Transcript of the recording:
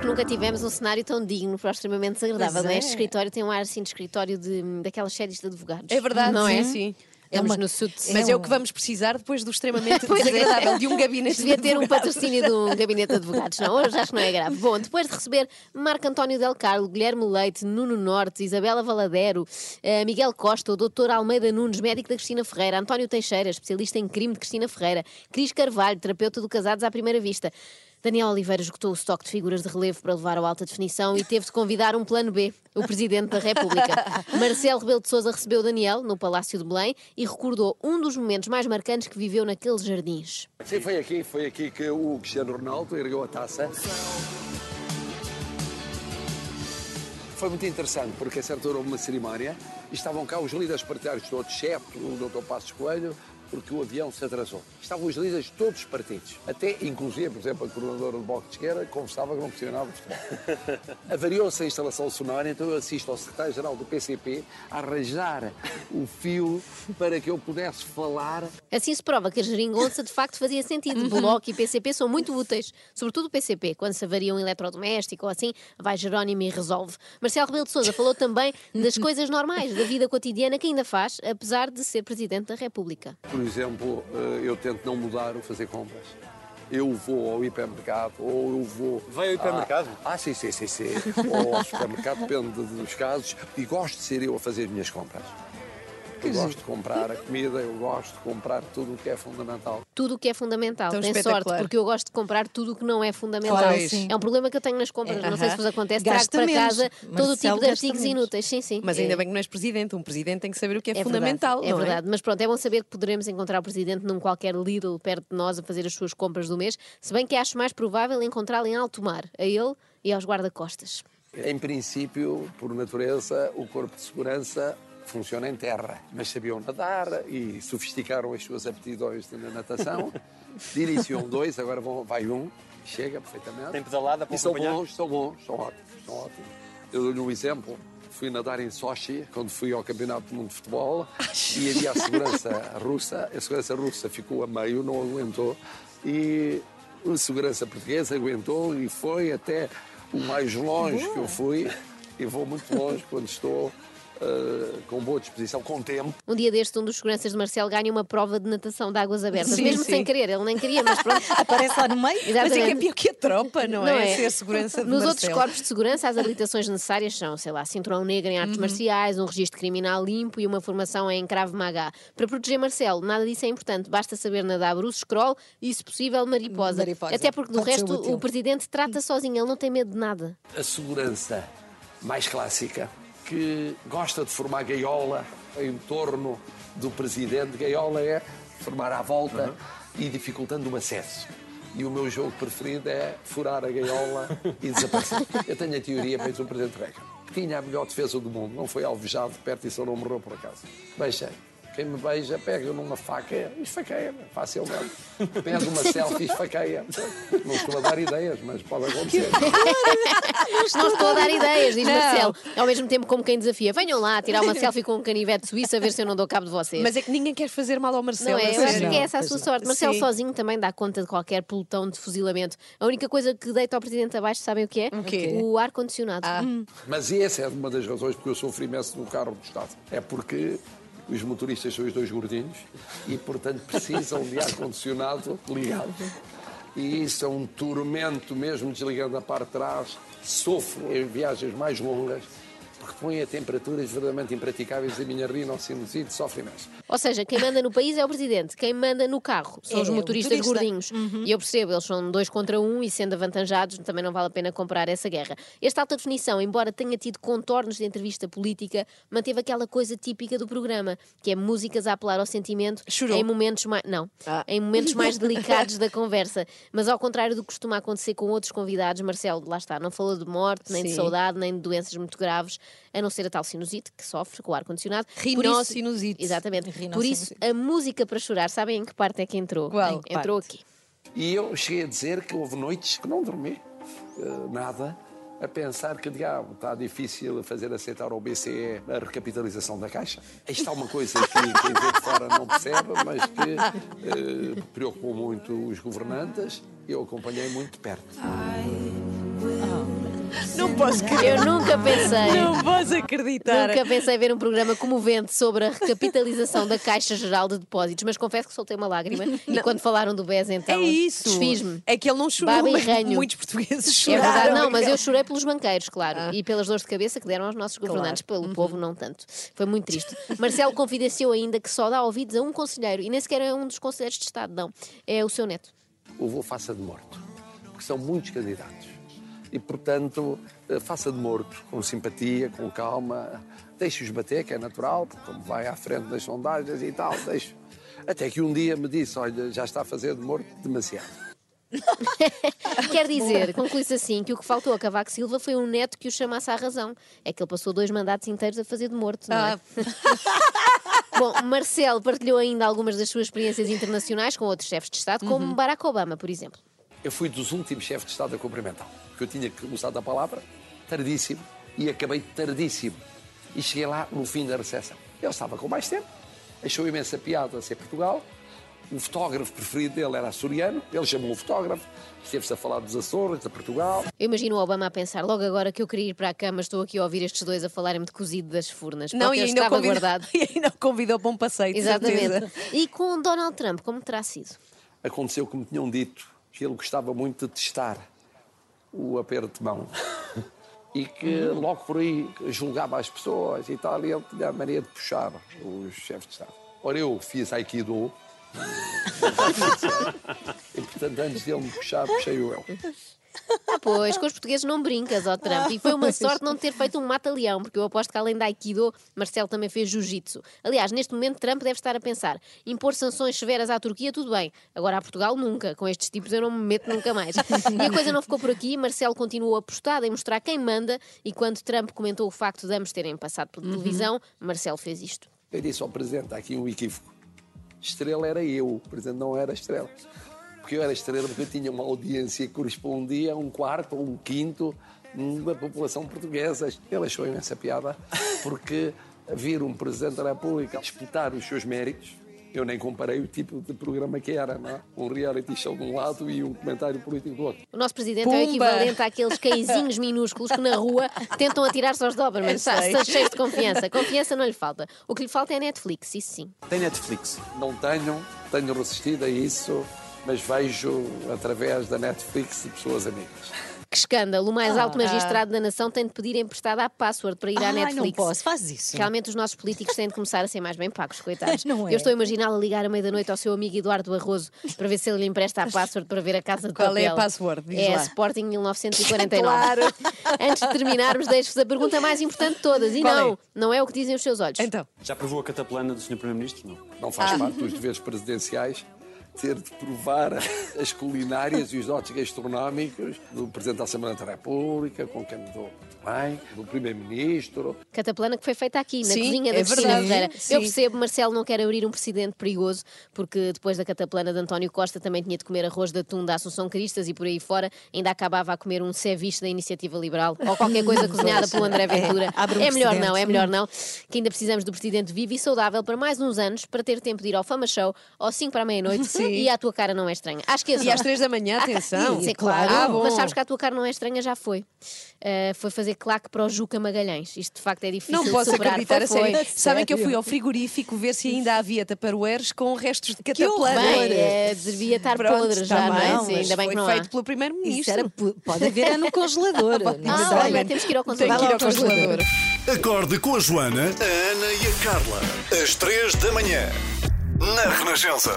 acho que nunca tivemos um cenário tão digno para o extremamente desagradável. Não é? é. Este escritório tem um ar assim de escritório de, daquelas séries de advogados. É verdade, não é? sim. Estamos uma- no SUT. Mas É é o que vamos precisar depois do extremamente é. desagradável de um gabinete Devia de ter um patrocínio de um gabinete de advogados. Não, hoje acho que não é grave. Bom, depois de receber Marco António Del Carlo, Guilherme Leite, Nuno Norte, Isabela Valadero, eh, Miguel Costa, o Dr. Almeida Nunes, médico da Cristina Ferreira, António Teixeira, especialista em crime de Cristina Ferreira, Cris Carvalho, terapeuta do Casados à Primeira Vista. Daniel Oliveira esgotou o estoque de figuras de relevo para levar ao alta definição e teve de convidar um plano B, o Presidente da República. Marcelo Rebelo de Sousa recebeu Daniel no Palácio de Belém e recordou um dos momentos mais marcantes que viveu naqueles jardins. Sim, foi aqui, foi aqui que o Cristiano Ronaldo ergueu a taça. Foi muito interessante, porque a certa hora houve uma cerimónia e estavam cá os líderes partidários todos, exceto o Dr. Passos Coelho, porque o avião se atrasou. Estavam os líderes de todos os partidos. Até, inclusive, por exemplo, a coordenadora do Bloco de Esquerda confessava que não pressionava futebol. Avariou-se a instalação sonora, então eu assisto ao secretário-geral do PCP a arranjar o fio para que eu pudesse falar Assim se prova que a geringonça de facto fazia sentido. Bloco e PCP são muito úteis, sobretudo o PCP. Quando se avaria um eletrodoméstico ou assim, vai Jerónimo e resolve. Marcelo Rebelo de Sousa falou também das coisas normais, da vida cotidiana que ainda faz, apesar de ser Presidente da República. Por exemplo, eh, eu tento não mudar o fazer compras. Eu vou ao hipermercado ou eu vou. Vai ao hipermercado? Ah, ah, sim, sim, sim, sim. ou ao supermercado, depende dos casos. E gosto de ser eu a fazer as minhas compras. Eu gosto de comprar a comida, eu gosto de comprar tudo o que é fundamental. Tudo o que é fundamental. Tão Tem sorte, porque eu gosto de comprar tudo o que não é fundamental. Claro, sim. é um problema que eu tenho nas compras. É, não sei se vos acontece. Gasta Trago para menos. casa todo o Marcelo tipo de artigos menos. inúteis. Sim, sim. Mas É- ainda bem que não és presidente. Um presidente tem que saber o que é, É fundamental, verdade, não é verdade. Mas pronto, é bom saber que poderemos encontrar o Presidente num qualquer Lidl perto de nós a fazer as suas compras do mês, se bem que acho mais provável encontrá-lo em alto mar, a ele e aos guarda-costas. Em princípio, por natureza, o corpo de segurança funciona em terra, mas sabiam nadar e sofisticaram as suas aptidões na natação. De início um, dois, agora vão, vai um, chega perfeitamente. Tem pedalada para E são acompanhar? bons, são bons, são ótimos, são ótimos. Eu dou-lhe um exemplo. Fui nadar em Sochi, quando fui ao Campeonato do Mundo de Futebol, e havia a segurança russa. A segurança russa ficou a meio, não aguentou, e a segurança portuguesa aguentou e foi até o mais longe que eu fui. E vou muito longe quando estou eh, com boa disposição, com tempo. Um dia deste, um dos seguranças de Marcelo ganha uma prova de natação de águas abertas, Sim, mesmo sim. sem querer, ele nem queria, mas pronto. Aparece lá no meio. Mas é que é Exatamente. pior que a tropa, não, Não é? é? Ser a segurança de Nos Marcelo. outros corpos de segurança, as habilitações necessárias são, sei lá, cinturão negro em artes Uhum. marciais, um registro criminal limpo e uma formação em Krav Maga. Para proteger Marcelo, nada disso é importante, basta saber nadar bruço, scroll e, se possível, mariposa. Mariposa. Até porque, do Pode resto, o presidente trata sozinho, ele não tem medo de nada. a segurança mais clássica, que gosta de formar gaiola em torno do presidente. Gaiola é formar à volta e dificultando o acesso. E o meu jogo preferido é furar a gaiola e desaparecer. Eu tenho a teoria, fez o Presidente Reagan, que tinha a melhor defesa do mundo, não foi alvejado de perto e só não morreu por acaso. Beijei. Quem me beija, pega numa faca e esfaqueia facilmente. Pede uma selfie e esfaqueia. Não estou a dar ideias, mas pode acontecer. Não estou a dar ideias, diz Não. Marcelo. Ao mesmo tempo, como quem desafia, venham lá tirar uma selfie com um canivete suíço a ver se eu não dou cabo de vocês. Mas é que ninguém quer fazer mal ao Marcelo. Não é? Eu acho que é essa a pois sua não. sorte. Marcelo Sim. sozinho também dá conta de qualquer pelotão de fuzilamento. A única coisa que deita ao presidente abaixo, sabem o que é? O quê? Ah. O ar-condicionado. Mas essa é uma das razões porque eu sofro imenso no carro do Estado. É porque os motoristas são os dois gordinhos e, portanto, precisam de ar-condicionado ligado. E isso é um tormento mesmo desligando a parte de trás. Sofro em viagens mais longas porque põe a temperaturas verdadeiramente impraticáveis. A minha rinocinusite sofre imenso. Ou seja, quem manda no país é o presidente, quem manda no carro são É os motoristas motorista. gordinhos. E eu percebo, eles são dois contra um e sendo avantajados também não vale a pena comprar essa guerra. Esta alta definição, embora tenha tido contornos de entrevista política, manteve aquela coisa típica do programa, que é músicas a apelar ao sentimento Chorou? em momentos mais não, Ah. em momentos mais delicados da conversa. Mas ao contrário do que costuma acontecer com outros convidados, Marcelo, lá está, não falou de morte, nem de Sim. saudade, nem de doenças muito graves, a não ser a tal sinusite que sofre com o ar-condicionado. Rinocinusite. Exatamente. Por isso, a música para chorar, sabem em que parte é que entrou? Qual Entrou parte? aqui. E eu cheguei a dizer que houve noites que não dormi eh, nada, a pensar que, diabo, está difícil fazer aceitar ao BCE a recapitalização da Caixa. Isto é uma coisa que quem vê de fora não percebe, mas que eh, preocupou muito os governantes. Eu acompanhei muito de perto. Não posso acreditar. Eu nunca pensei. Não posso acreditar. Nunca pensei ver um programa comovente sobre a recapitalização da Caixa Geral de Depósitos, mas confesso que soltei uma lágrima e quando falaram do BES então É isso. desfiz-me. É que ele não chorou, Baba mas ranho. muitos portugueses É choraram. verdade, não, mas eu chorei pelos banqueiros, claro, Ah. e pelas dores de cabeça que deram aos nossos governantes, Claro. pelo povo não tanto. Foi muito triste. Marcelo confidenciou ainda que só dá ouvidos a um conselheiro, e nem sequer é um dos conselheiros de Estado, não. É o seu neto. o vou faça de morto, porque são muitos candidatos. E, portanto, eh, faça de morto, com simpatia, com calma, deixe-os bater, que é natural, porque como vai à frente das sondagens e tal, deixe. Até que um dia me disse, olha, já está a fazer de morto demasiado. Quer dizer, conclui-se assim, que o que faltou a Cavaco Silva foi um neto que o chamasse à razão. É que ele passou dois mandatos inteiros a fazer de morto, não é? Ah, Bom, Marcelo partilhou ainda algumas das suas experiências internacionais com outros chefes de Estado, como Uhum. Barack Obama, por exemplo. Eu fui dos últimos chefes de Estado a cumprimentá-lo, porque eu tinha que usar a palavra tardíssimo e acabei tardíssimo. E cheguei lá no fim da recepção. Ele estava com mais tempo, achou imensa piada a ser Portugal. O fotógrafo preferido dele era açoriano, ele chamou o fotógrafo, esteve-se a falar dos Açores, de Portugal. Eu imagino o Obama a pensar, logo agora que eu queria ir para a cama, estou aqui a ouvir estes dois a falarem-me de cozido das furnas. não, porque e ainda, estava convidou, guardado. e ainda o convidou para um passeio, Exatamente. certeza. E com Donald Trump, como terá sido? Aconteceu que me tinham dito que ele gostava muito de testar o aperto de mão. E que logo por aí julgava as pessoas e tal, e ele tinha a mania de puxar os chefes de Estado. Ora, eu fiz Aikido. e portanto, antes dele me puxar, puxei-o eu. Ah, pois, com os portugueses não brincas, ó Trump. E foi uma sorte não ter feito um mata-leão, porque eu aposto que além da Aikido, Marcelo também fez Jiu-Jitsu. Aliás, neste momento, Trump deve estar a pensar: impor sanções severas à Turquia, tudo bem. Agora a Portugal, nunca. Com estes tipos eu não me meto nunca mais. E a coisa não ficou por aqui. Marcelo continuou apostado em mostrar quem manda. E quando Trump comentou o facto de ambos terem passado pela televisão, Marcelo fez isto. Eu disse ao Presidente, há aqui um equívoco. Estrela era eu, o Presidente não era estrela. Porque eu era estrela porque eu tinha uma audiência que correspondia a um quarto ou um quinto da população portuguesa. Ele achou imensa piada porque vir um Presidente da República disputar os seus méritos, eu nem comparei o tipo de programa que era, não é? Um reality show de um lado e um comentário político do outro. O nosso presidente é o Pumba! equivalente àqueles cãezinhos minúsculos que na rua tentam atirar-se aos Doberman. Está, está cheio de confiança. Confiança não lhe falta. O que lhe falta é Netflix, isso sim. Tem Netflix. Não tenho, tenho resistido a isso, mas vejo através da Netflix de pessoas amigas. Que escândalo! O mais alto magistrado da nação tem de pedir emprestada a password para ir à Ai, não Netflix. posso, faz isso. Realmente os nossos políticos têm de começar a ser mais bem pagos, coitados. Não é? Eu estou a imaginá-lo a ligar à meia-da-noite ao seu amigo Eduardo Barroso para ver se ele lhe empresta a password para ver a casa de Qual é a papel. password? Diz É lá. Sporting 1949. Claro. Antes de terminarmos, deixo-vos a pergunta mais importante de todas. E Qual não, é? não é o que dizem os seus olhos. Então, Já provou a cataplana do Sr. Primeiro-Ministro? Não. Não faz parte dos deveres presidenciais ter de provar as culinárias e os dotes gastronómicos do Presidente da Assembleia da República, com quem me dou bem, do Primeiro-Ministro. Cataplana que foi feita aqui, na Sim, cozinha da é Cristina. Eu percebo, Marcelo não quer abrir um precedente perigoso, porque depois da Cataplana de António Costa também tinha de comer arroz de atum da Assunção Cristas e por aí fora ainda acabava a comer um ceviche da Iniciativa Liberal ou qualquer coisa cozinhada pelo André Ventura. abre um é melhor não, é melhor não. Que ainda precisamos do presidente vivo e saudável para mais uns anos, para ter tempo de ir ao Fama Show ao 5 para a meia-noite e a tua cara não é estranha. Acho que é e às três da manhã, atenção. Sim, claro. claro. Ah, bom. Mas sabes que a tua cara não é estranha, já foi. Uh, foi fazer claque para o Juca Magalhães. Isto de facto é difícil Não de posso superar. acreditar, Foi, a sério. foi. Sabem que eu fui ao frigorífico ver se ainda havia taparoeiros com restos de Que cataplana. Bem, é, devia estar Pronto, podre já, não é? Sim, ainda bem que foi não feito há. pelo Primeiro-Ministro. pode haver é no congelador. Ah, olha, temos que ir ao Tem que ir congelador. ao congelador. Acorde com a Joana, a Ana e a Carla. Às três da manhã. Na Renascença.